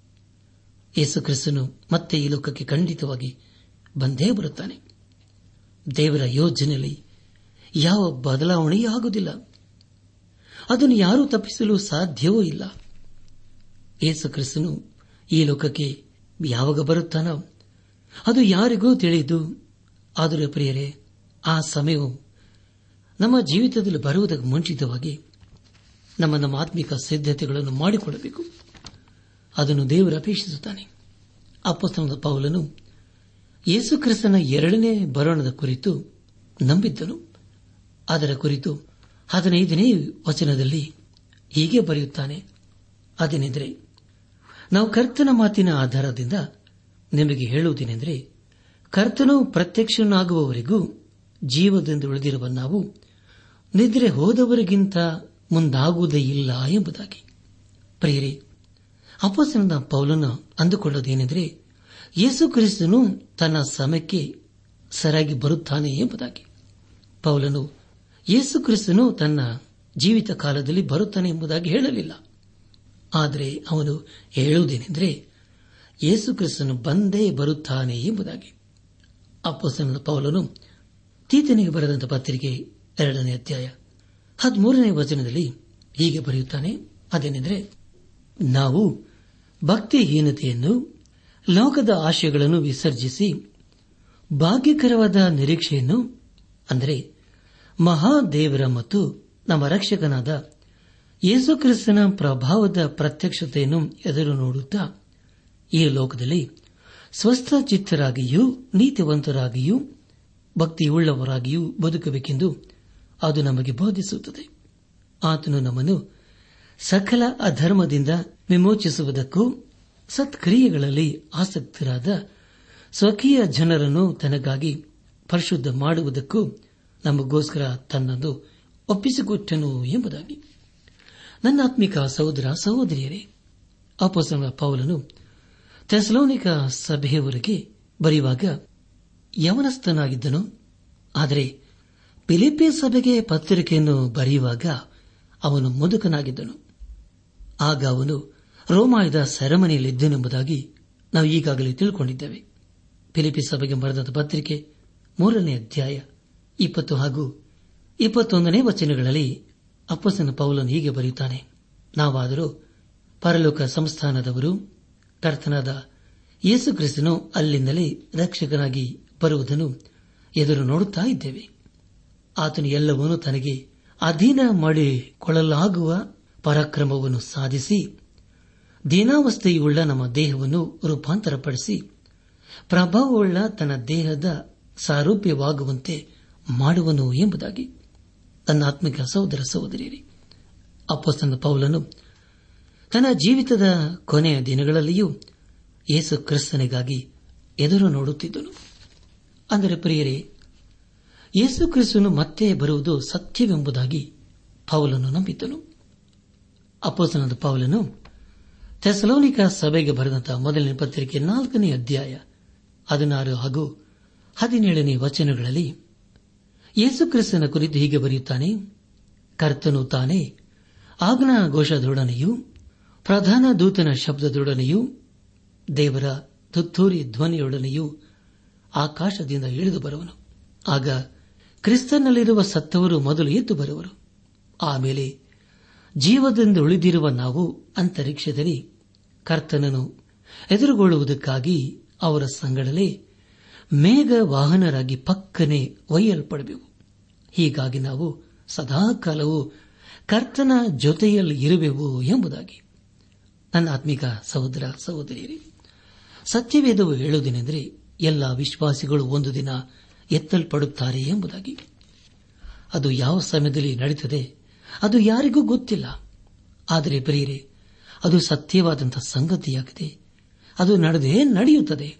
ಯೇಸು ಕ್ರಿಸ್ತನು ಮತ್ತೆ ಈ ಲೋಕಕ್ಕೆ ಖಂಡಿತವಾಗಿ ಬಂದೇ ಬರುತ್ತಾನೆ. ದೇವರ ಯೋಜನೆಯಲ್ಲಿ ಯಾವ ಬದಲಾವಣೆಯೂ ಆಗುವುದಿಲ್ಲ ಅದನ್ನು ಯಾರೂ ತಪ್ಪಿಸಲು ಸಾಧ್ಯವೂ ಇಲ್ಲ. ಯೇಸು ಕ್ರಿಸ್ತನು ಈ ಲೋಕಕ್ಕೆ ಯಾವಾಗ ಬರುತ್ತಾನೋ ಅದು ಯಾರಿಗೂ ತಿಳಿದು, ಆದರೆ ಪ್ರಿಯರೇ, ಆ ಸಮಯವು ನಮ್ಮ ಜೀವಿತದಲ್ಲಿ ಬರುವುದಕ್ಕೆ ಮುಂಚಿತವಾಗಿ ನಮ್ಮ ನಮ್ಮ ಆತ್ಮಿಕ ಸಿದ್ಧತೆಗಳನ್ನು ಮಾಡಿಕೊಳ್ಳಬೇಕು. ಅದನ್ನು ದೇವರು ಅಪೇಕ್ಷಿಸುತ್ತಾನೆ. ಅಪ್ಪಸ್ತನದ ಪೌಲನು ಯೇಸು ಕ್ರಿಸ್ತನ ಎರಡನೇ ಬರೋಣದ ಕುರಿತು ನಂಬಿದ್ದನು. ಅದರ ಕುರಿತು ಹದಿನೈದನೇ ವಚನದಲ್ಲಿ ಹೀಗೆ ಬರೆಯುತ್ತಾನೆ. ಅದೇನೆಂದರೆ, ನಾವು ಕರ್ತನ ಮಾತಿನ ಆಧಾರದಿಂದ ನಿಮಗೆ ಹೇಳುವುದೇನೆಂದರೆ, ಕರ್ತನು ಪ್ರತ್ಯಕ್ಷನಾಗುವವರೆಗೂ ಜೀವದಿಂದ ಉಳಿದಿರುವ ನಾವು ನಿದ್ರೆ ಹೋದವರಿಗಿಂತ ಮುಂದಾಗುವುದೇ ಇಲ್ಲ ಎಂಬುದಾಗಿ. ಪ್ರಿಯರೇ ಅಪಸನದ ಪೌಲನು ಅಂದುಕೊಳ್ಳೋದೇನೆಂದರೆ ಯೇಸು ಕ್ರಿಸ್ತನು ತನ್ನ ಸಮಯಕ್ಕೆ ಸರಿಯಾಗಿ ಬರುತ್ತಾನೆ ಎಂಬುದಾಗಿ. ಪೌಲನು ಯೇಸು ಕ್ರಿಸ್ತನು ತನ್ನ ಜೀವಿತ ಕಾಲದಲ್ಲಿ ಬರುತ್ತಾನೆ ಎಂಬುದಾಗಿ ಹೇಳಲಿಲ್ಲ. ಆದರೆ ಅವನು ಹೇಳುವುದೇನೆಂದರೆ ಯೇಸು ಕ್ರಿಸ್ತನು ಬಂದೇ ಬರುತ್ತಾನೆ ಎಂಬುದಾಗಿ. ಅಪ್ಪಸನದ ಪೌಲನು ತೀತನಿಗೆ ಬರೆದಂತಹ ಪತ್ರಿಕೆ ಎರಡನೇ ಅಧ್ಯಾಯ ಹದಿಮೂರನೇ ವಚನದಲ್ಲಿ ಹೀಗೆ ಬರೆಯುತ್ತಾನೆ, ಅದೇನೆಂದರೆ ನಾವು ಭಕ್ತಿಹೀನತೆಯನ್ನು, ಲೋಕದ ಆಶಯಗಳನ್ನು ವಿಸರ್ಜಿಸಿ, ಭಾಗ್ಯಕರವಾದ ನಿರೀಕ್ಷೆಯನ್ನು, ಅಂದರೆ ಮಹಾದೇವರ ಮತ್ತು ನಮ್ಮ ರಕ್ಷಕನಾದ ಯೇಸುಕ್ರಿಸ್ತನ ಪ್ರಭಾವದ ಪ್ರತ್ಯಕ್ಷತೆಯನ್ನು ಎದುರು ನೋಡುತ್ತಾ, ಈ ಲೋಕದಲ್ಲಿ ಸ್ವಸ್ಥ ಚಿತ್ತರಾಗಿಯೂ ನೀತಿವಂತರಾಗಿಯೂ, ಭಕ್ತಿಯುಳ್ಳವರಾಗಿಯೂ ಬದುಕಬೇಕೆಂದು ಅದು ನಮಗೆ ಬೋಧಿಸುತ್ತದೆ. ಆತನು ನಮ್ಮನ್ನು ಸಕಲ ಅಧರ್ಮದಿಂದ ವಿಮೋಚಿಸುವುದಕ್ಕೂ ಸತ್ಕ್ರಿಯೆಗಳಲ್ಲಿ ಆಸಕ್ತರಾದ ಸ್ವಕೀಯ ಜನರನ್ನು ತನಗಾಗಿ ಪರಿಶುದ್ಧ ಮಾಡುವುದಕ್ಕೂ ನಮಗೋಸ್ಕರ ತನ್ನನ್ನು ಒಪ್ಪಿಸಿಕೊಟ್ಟನು ಎಂಬುದಾಗಿ. ನನ್ನ ಆತ್ಮಿಕ ಸಹೋದರ, ಸಹೋದರಿಯರೇ ಅಪೋಸನ ಪೌಲನು ಥೆಸಲೋನಿಕ ಸಭೆಯವರೆಗೆ ಬರೆಯುವಾಗ, ಯವನಸ್ಥನಾಗಿದ್ದನು, ಆದರೆ ಪಿಲಿಪಿ ಸಭೆಗೆ ಪತ್ರಿಕೆಯನ್ನು ಬರೆಯುವಾಗ ಅವನು ಮುದುಕನಾಗಿದ್ದನು. ಆಗ ಅವನು ರೋಮಾಯದ ಸೆರೆಮನೆಯಲ್ಲಿದ್ದೆನೆಂಬುದಾಗಿ ನಾವು ಈಗಾಗಲೇ ತಿಳ್ಕೊಂಡಿದ್ದೇವೆ. ಫಿಲಿಪಿ ಸಭೆಗೆ ಬರೆದ ಪತ್ರಿಕೆ ಮೂರನೇ ಅಧ್ಯಾಯ ಇಪ್ಪತ್ತು ಹಾಗೂ ಇಪ್ಪತ್ತೊಂದನೇ ವಚನಗಳಲ್ಲಿ ಅಪ್ಪಸನ ಪೌಲನು ಹೀಗೆ ಬರೆಯುತ್ತಾನೆ. ನಾವಾದರೂ ಪರಲೋಕ ಸಂಸ್ಥಾನದವರು, ಕರ್ತನಾದ ಯೇಸು ಕ್ರಿಸ್ತನು ಅಲ್ಲಿಂದಲೇ ರಕ್ಷಕನಾಗಿ ಬರುವುದನ್ನು ಎದುರು ನೋಡುತ್ತಾ ಇದ್ದೇವೆ. ಆತನು ಎಲ್ಲವನ್ನೂ ತನಗೆ ಅಧೀನ ಮಾಡಿಕೊಳ್ಳಲಾಗುವ ಪರಾಕ್ರಮವನ್ನು ಸಾಧಿಸಿ ದೀನಾವಸ್ಥೆಯುಳ್ಳ ನಮ್ಮ ದೇಹವನ್ನು ರೂಪಾಂತರಪಡಿಸಿ, ಪ್ರಭಾವವುಳ್ಳ ತನ್ನ ದೇಹದ ಸಾರೂಪ್ಯವಾಗುವಂತೆ ಮಾಡುವನು ಎಂಬುದಾಗಿ ತನ್ನ ಆತ್ಮಿಕ ಸಹೋದರ ಸಹೋದರಿಯರಿ ಅಪ್ಪಸ್ತನ ಪೌಲನು ತನ್ನ ಜೀವಿತದ ಕೊನೆಯ ದಿನಗಳಲ್ಲಿಯೂ ಯೇಸು ಕ್ರಿಸ್ತನಿಗಾಗಿ ಎದುರು ನೋಡುತ್ತಿದ್ದನು. ಅಂದರೆ ಪ್ರಿಯರೇ, ಯೇಸು ಕ್ರಿಸ್ತನು ಮತ್ತೆ ಬರುವುದು ಸತ್ಯವೆಂಬುದಾಗಿ ಪೌಲನು ನಂಬಿದ್ದನು. ಅಪ್ಪಸ್ತನದ ಪೌಲನು ಥೆಸಲೋನಿಕ ಸಭೆಗೆ ಬರೆದಂತಹ ಮೊದಲನೇ ಪತ್ರಿಕೆ ನಾಲ್ಕನೇ ಅಧ್ಯಾಯ ಹದಿನಾರು ಹಾಗೂ ಹದಿನೇಳನೇ ವಚನಗಳಲ್ಲಿ ಯೇಸುಕ್ರಿಸ್ತನ ಕುರಿತು ಹೀಗೆ ಬರೆಯುತ್ತಾನೆ, ಕರ್ತನು ತಾನೇ ಆಜ್ಞಾ ಘೋಷದೊಡನೆಯೂ ಪ್ರಧಾನ ದೂತನ ಶಬ್ದದೊಡನೆಯೂ ದೇವರ ತುತ್ತೂರಿ ಧ್ವನಿಯೊಡನೆಯೂ ಆಕಾಶದಿಂದ ಇಳಿದು ಬರುವನು. ಆಗ ಕ್ರಿಸ್ತನಲ್ಲಿರುವ ಸತ್ತವರು ಮೊದಲು ಎದ್ದು ಬರುವರು. ಆಮೇಲೆ ಜೀವದಿಂದ ಉಳಿದಿರುವ ನಾವು ಅಂತರಿಕ್ಷದಲ್ಲಿ ಕರ್ತನನ್ನು ಎದುರುಗೊಳ್ಳುವುದಕ್ಕಾಗಿ ಅವರ ಸಂಗಡಲೇ ಮೇಘ ವಾಹನರಾಗಿ ಪಕ್ಕನೆ ಒಯ್ಯಲ್ಪಡಬೇಕು. ಹೀಗಾಗಿ ನಾವು ಸದಾಕಾಲವೂ ಕರ್ತನ ಜೊತೆಯಲ್ಲಿ ಇರುವೆವು ಎಂಬುದಾಗಿ. ನನ್ನ ಆತ್ಮಿಕ ಸಹೋದರ ಸಹೋದರಿಯರೇ, ಸತ್ಯವೇದವು ಹೇಳುವುದೇನೆಂದರೆ ಎಲ್ಲ ವಿಶ್ವಾಸಿಗಳು ಒಂದು ದಿನ ಎತ್ತಲ್ಪಡುತ್ತಾರೆ ಎಂಬುದಾಗಿ. ಅದು ಯಾವ ಸಮಯದಲ್ಲಿ ನಡೆಯುತ್ತದೆ ಅದು ಯಾರಿಗೂ ಗೊತ್ತಿಲ್ಲ. ಆದರೆ ಪ್ರಿಯರೇ ಅದು ಸತ್ಯವಾದಂತಹ ಸಂಗತಿಯಾಗಿದೆ. ಅದು ನಡೆದೇ ನಡೆಯುತ್ತದೆ.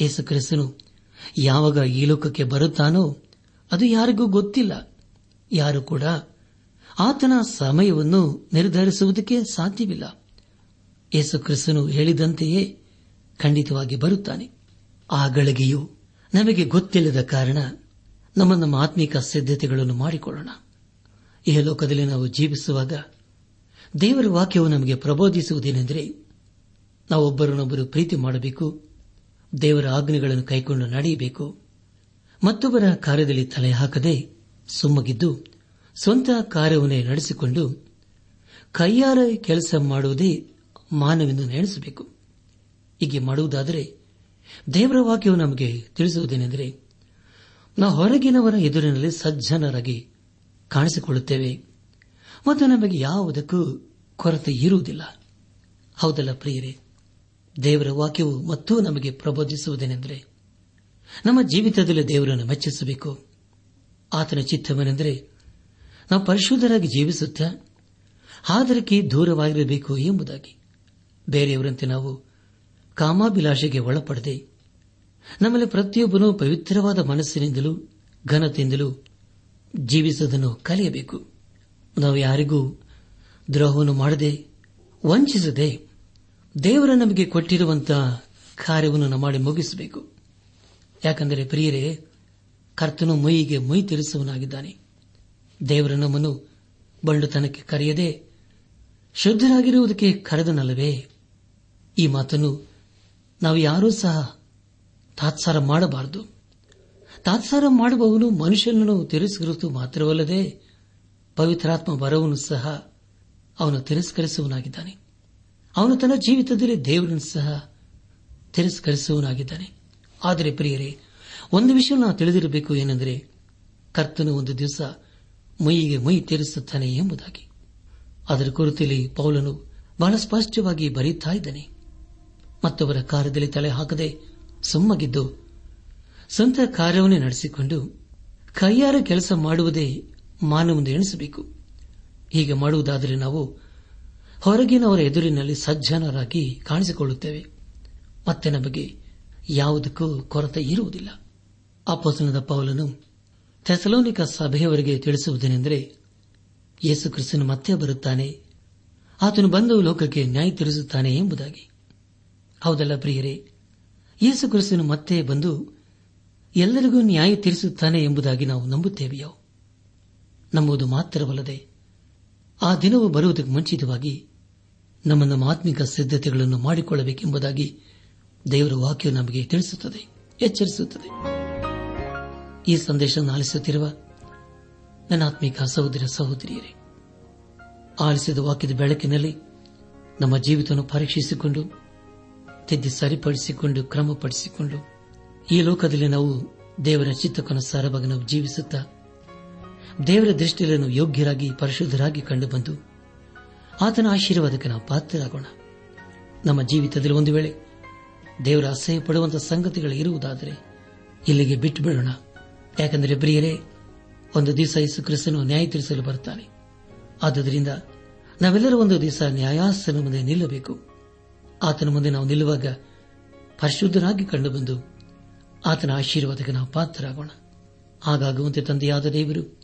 ಯೇಸು ಕ್ರಿಸ್ತನು ಯಾವಾಗ ಈ ಲೋಕಕ್ಕೆ ಬರುತ್ತಾನೋ ಅದು ಯಾರಿಗೂ ಗೊತ್ತಿಲ್ಲ. ಯಾರು ಕೂಡ ಆತನ ಸಮಯವನ್ನು ನಿರ್ಧರಿಸುವುದಕ್ಕೆ ಸಾಧ್ಯವಿಲ್ಲ. ಯೇಸು ಕ್ರಿಸ್ತನು ಹೇಳಿದಂತೆಯೇ ಖಂಡಿತವಾಗಿ ಬರುತ್ತಾನೆ. ಆ ಗಳಿಗೆಯು ನಮಗೆ ಗೊತ್ತಿಲ್ಲದ ಕಾರಣ ನಮ್ಮ ನಮ್ಮ ಆತ್ಮಿಕ ಸಿದ್ಧತೆಗಳನ್ನು ಮಾಡಿಕೊಳ್ಳೋಣ. ಈ ಲೋಕದಲ್ಲಿ ನಾವು ಜೀವಿಸುವಾಗ ದೇವರ ವಾಕ್ಯವು ನಮಗೆ ಪ್ರಬೋಧಿಸುವುದೇನೆಂದರೆ ನಾವೊಬ್ಬರನ್ನೊಬ್ಬರು ಪ್ರೀತಿ ಮಾಡಬೇಕು, ದೇವರ ಆಜ್ಞೆಗಳನ್ನು ಕೈಕೊಂಡು ನಡೆಯಬೇಕು, ಮತ್ತೊಬ್ಬರ ಕಾರ್ಯದಲ್ಲಿ ತಲೆ ಹಾಕದೆ ಸುಮ್ಮಗಿದ್ದು ಸ್ವಂತ ಕಾರ್ಯವನ್ನೇ ನಡೆಸಿಕೊಂಡು ಕೈಯಾರ ಕೆಲಸ ಮಾಡುವುದೇ ಮಾನವೆಂದು ನೆನೆಸಬೇಕು. ಹೀಗೆ ಮಾಡುವುದಾದರೆ ದೇವರ ವಾಕ್ಯವು ನಮಗೆ ತಿಳಿಸುವುದೇನೆಂದರೆ ನಾವು ಹೊರಗಿನವರ ಎದುರಿನಲ್ಲಿ ಸಜ್ಜನರಾಗಿ ಕಾಣಿಸಿಕೊಳ್ಳುತ್ತೇವೆ. ಮತ್ತು ನಮಗೆ ಯಾವುದಕ್ಕೂ ಕೊರತೆ ಇರುವುದಿಲ್ಲ. ಹೌದಲ್ಲ ಪ್ರಿಯರೇ? ದೇವರ ವಾಕ್ಯವು ಮತ್ತೂ ನಮಗೆ ಪ್ರಬೋಧಿಸುವುದೇನೆಂದರೆ, ನಮ್ಮ ಜೀವಿತದಲ್ಲಿ ದೇವರನ್ನು ಮೆಚ್ಚಿಸಬೇಕು. ಆತನ ಚಿತ್ತವೇನೆಂದರೆ, ನಾವು ಪರಿಶುದ್ಧರಾಗಿ ಜೀವಿಸುತ್ತಾ ಆದರಕ್ಕೆ ದೂರವಾಗಿರಬೇಕು ಎಂಬುದಾಗಿ. ಬೇರೆಯವರಂತೆ ನಾವು ಕಾಮಾಭಿಲಾಷೆಗೆ ಒಳಪಡದೆ ನಮ್ಮಲ್ಲಿ ಪ್ರತಿಯೊಬ್ಬನೂ ಪವಿತ್ರವಾದ ಮನಸ್ಸಿನಿಂದಲೂ ಘನತೆಯಿಂದಲೂ ಜೀವಿಸುವುದನ್ನು ಕಲಿಯಬೇಕು. ನಾವು ಯಾರಿಗೂ ದ್ರೋಹವನ್ನು ಮಾಡದೆ, ವಂಚಿಸದೆ ದೇವರ ನಮಗೆ ಕೊಟ್ಟಿರುವಂತಹ ಕಾರ್ಯವನ್ನು ಮಾಡಿ ಮುಗಿಸಬೇಕು. ಯಾಕಂದರೆ ಪ್ರಿಯರೇ, ಕರ್ತನು ಮೈಗೆ ಮೈ ತಿರಿಸುವನಾಗಿದ್ದಾನೆ ದೇವರ ನಮ್ಮನ್ನು ಬಂಡುತನಕ್ಕೆ ಕರೆಯದೆ, ಶುದ್ಧರಾಗಿರುವುದಕ್ಕೆ ಕರೆದನಲ್ಲವೇ? ಈ ಮಾತನ್ನು ನಾವು ಯಾರೂ ಸಹ ತಾತ್ಸಾರ ಮಾಡಬಾರದು. ತಾತ್ಸಾರ ಮಾಡುವವನು ಮನುಷ್ಯನನ್ನು ತಿರಸ್ಕರಿಸು ಮಾತ್ರವಲ್ಲದೆ ಪವಿತ್ರಾತ್ಮ ವರವನ್ನು ಸಹ ಅವನು ತಿರಸ್ಕರಿಸುವನಾಗಿದ್ದಾನೆ ಅವನು ತನ್ನ ಜೀವಿತದಲ್ಲಿ ದೇವರನ್ನು ಸಹ ತಿರಸ್ಕರಿಸುವನಾಗಿದ್ದಾನೆ ಆದರೆ ಪ್ರಿಯರೇ, ಒಂದು ವಿಷಯ ನಾವು ತಿಳಿದಿರಬೇಕು ಏನೆಂದರೆ, ಕರ್ತನು ಒಂದು ದಿವಸ ಮೈಯಿಗೆ ಮೈ ತೀರಿಸುತ್ತಾನೆ ಎಂಬುದಾಗಿ. ಅದರ ಕುರಿತಲ್ಲಿ ಪೌಲನು ಬಹಳ ಸ್ಪಷ್ಟವಾಗಿ ಬರೆಯುತ್ತಾ ಇದ್ದಾನೆ. ಮತ್ತವರ ಕಾರ್ಯದಲ್ಲಿ ತಲೆ ಹಾಕದೆ ಸುಮ್ಮಗಿದ್ದು, ಸ್ವಂತ ಕಾರ್ಯವನ್ನೇ ನಡೆಸಿಕೊಂಡು ಕೈಯಾರ ಕೆಲಸ ಮಾಡುವುದೇ ಮಾನವೆಂದು ಎಣಿಸಬೇಕು. ಹೀಗೆ ಮಾಡುವುದಾದರೆ ನಾವು ಹೊರಗಿನವರ ಎದುರಿನಲ್ಲಿ ಸಜ್ಜನರಾಗಿ ಕಾಣಿಸಿಕೊಳ್ಳುತ್ತೇವೆ. ಮತ್ತೆ ನಮಗೆ ಯಾವುದಕ್ಕೂ ಕೊರತೆ ಇರುವುದಿಲ್ಲ. ಅಪೋಸನದ ಪೌಲನು ಥೆಸಲೋನಿಕ ಸಭೆಯವರಿಗೆ ತಿಳಿಸುವುದೇನೆಂದರೆ, ಯೇಸು ಕ್ರಿಸ್ತನು ಮತ್ತೆ ಬರುತ್ತಾನೆ. ಆತನು ಬಂದು ಲೋಕಕ್ಕೆ ನ್ಯಾಯ ತೀರಿಸುತ್ತಾನೆ ಎಂಬುದಾಗಿ. ಹೌದಲ್ಲ ಪ್ರಿಯರೇ? ಯೇಸು ಕ್ರಿಸ್ತನು ಮತ್ತೆ ಬಂದು ಎಲ್ಲರಿಗೂ ನ್ಯಾಯ ತೀರಿಸುತ್ತಾನೆ ಎಂಬುದಾಗಿ ನಾವು ನಂಬುತ್ತೇವೆಯೋ? ನಂಬುವುದು ಮಾತ್ರವಲ್ಲದೆ, ಆ ದಿನವು ಬರುವುದಕ್ಕೆ ಮುಂಚಿತವಾಗಿ ನಮ್ಮ ನಮ್ಮ ಆತ್ಮಿಕ ಸಿದ್ಧತೆಗಳನ್ನು ಮಾಡಿಕೊಳ್ಳಬೇಕೆಂಬುದಾಗಿ ದೇವರ ವಾಕ್ಯ ನಮಗೆ ತಿಳಿಸುತ್ತದೆ, ಎಚ್ಚರಿಸುತ್ತದೆ. ಈ ಸಂದೇಶ ಆಲಿಸುತ್ತಿರುವ ನನ್ನ ಆತ್ಮಿಕ ಸಹೋದರ ಸಹೋದರಿಯರೇ, ಆಲಿಸಿದ ವಾಕ್ಯದ ಬೆಳಕಿನಲ್ಲಿ ನಮ್ಮ ಜೀವಿತವನ್ನು ಪರೀಕ್ಷಿಸಿಕೊಂಡು, ತಿದ್ದಿ ಸರಿಪಡಿಸಿಕೊಂಡು, ಕ್ರಮಪಡಿಸಿಕೊಂಡು, ಈ ಲೋಕದಲ್ಲಿ ನಾವು ದೇವರ ಚಿತ್ತಕ್ಕನುಸಾರವಾಗಿ ನಾವು ಜೀವಿಸುತ್ತಾ ದೇವರ ದೃಷ್ಟಿಯಲ್ಲಿ ಯೋಗ್ಯರಾಗಿ, ಪರಿಶುದ್ಧರಾಗಿ ಕಂಡುಬಂದು ಆತನ ಆಶೀರ್ವಾದಕ್ಕೆ ನಾವು ಪಾತ್ರರಾಗೋಣ. ನಮ್ಮ ಜೀವಿತದಲ್ಲಿ ಒಂದು ವೇಳೆ ದೇವರ ಅಸಹ್ಯ ಪಡುವಂತಹ ಸಂಗತಿಗಳು ಇರುವುದಾದರೆ ಇಲ್ಲಿಗೆ ಬಿಟ್ಟು ಬಿಡೋಣ ಯಾಕೆಂದರೆ ಪ್ರಿಯರೇ, ಒಂದು ದಿವಸ ಯೇಸು ಕ್ರಿಸ್ತನು ನ್ಯಾಯ ತೀರಿಸಲು ಬರುತ್ತಾನೆ ಆದ್ದರಿಂದ ನಾವೆಲ್ಲರೂ ಒಂದು ದಿವಸ ನ್ಯಾಯಾಸನ ಮುಂದೆ ನಿಲ್ಲಬೇಕು. ಆತನ ಮುಂದೆ ನಾವು ನಿಲ್ಲುವಾಗ ಪರಿಶುದ್ಧರಾಗಿ ಕಂಡುಬಂದು ಆತನ ಆಶೀರ್ವಾದಕ್ಕೆ ನಾವು ಪಾತ್ರರಾಗೋಣ. ಹಾಗಾಗುವಂತೆ ತಂದೆಯಾದ ದೇವರು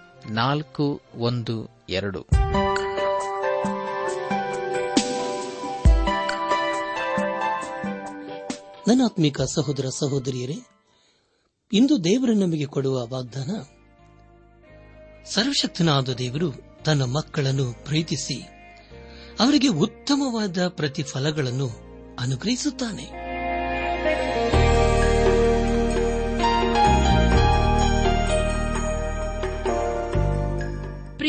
ನಾಲ್ಕು, ಒಂದು, ಎರಡು. ನನಾತ್ಮಿಕ ಸಹೋದರ ಸಹೋದರಿಯರೇ, ಇಂದು ದೇವರು ನಮಗೆ ಕೊಡುವ ವಾಗ್ದಾನ, ಸರ್ವಶಕ್ತನಾದ ದೇವರು ತನ್ನ ಮಕ್ಕಳನ್ನು ಪ್ರೀತಿಸಿ, ಅವರಿಗೆ ಉತ್ತಮವಾದ ಪ್ರತಿಫಲಗಳನ್ನು ಅನುಗ್ರಹಿಸುತ್ತಾನೆ.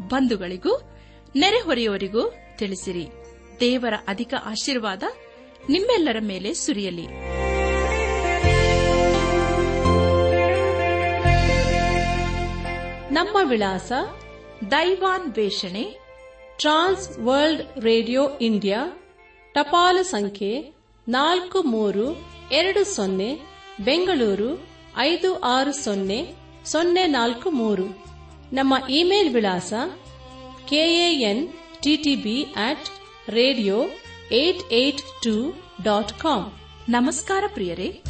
ಬಂಧುಗಳಿಗೂ ನೆರೆಹೊರೆಯವರಿಗೂ ತಿಳಿಸಿರಿ. ದೇವರ ಅಧಿಕ ಆಶೀರ್ವಾದ ನಿಮ್ಮೆಲ್ಲರ ಮೇಲೆ ಸುರಿಯಲಿ. ನಮ್ಮ ವಿಳಾಸ ದೈವಾನ್ ವೇಷಣೆ ಟ್ರಾನ್ಸ್ ವರ್ಲ್ಡ್ ರೇಡಿಯೋ ಇಂಡಿಯಾ, ಟಪಾಲು ಸಂಖ್ಯೆ ನಾಲ್ಕು ಮೂರು ಎರಡು ಸೊನ್ನೆ, ಬೆಂಗಳೂರು ಐದು ಆರು ಸೊನ್ನೆ ಸೊನ್ನೆ ನಾಲ್ಕು ಮೂರು. ನಮ್ಮ ಇಮೇಲ್ ವಿಳಾಸ KAN TTB at radio eight eight two dot com ನಮಸ್ಕಾರ ಪ್ರಿಯರೇ.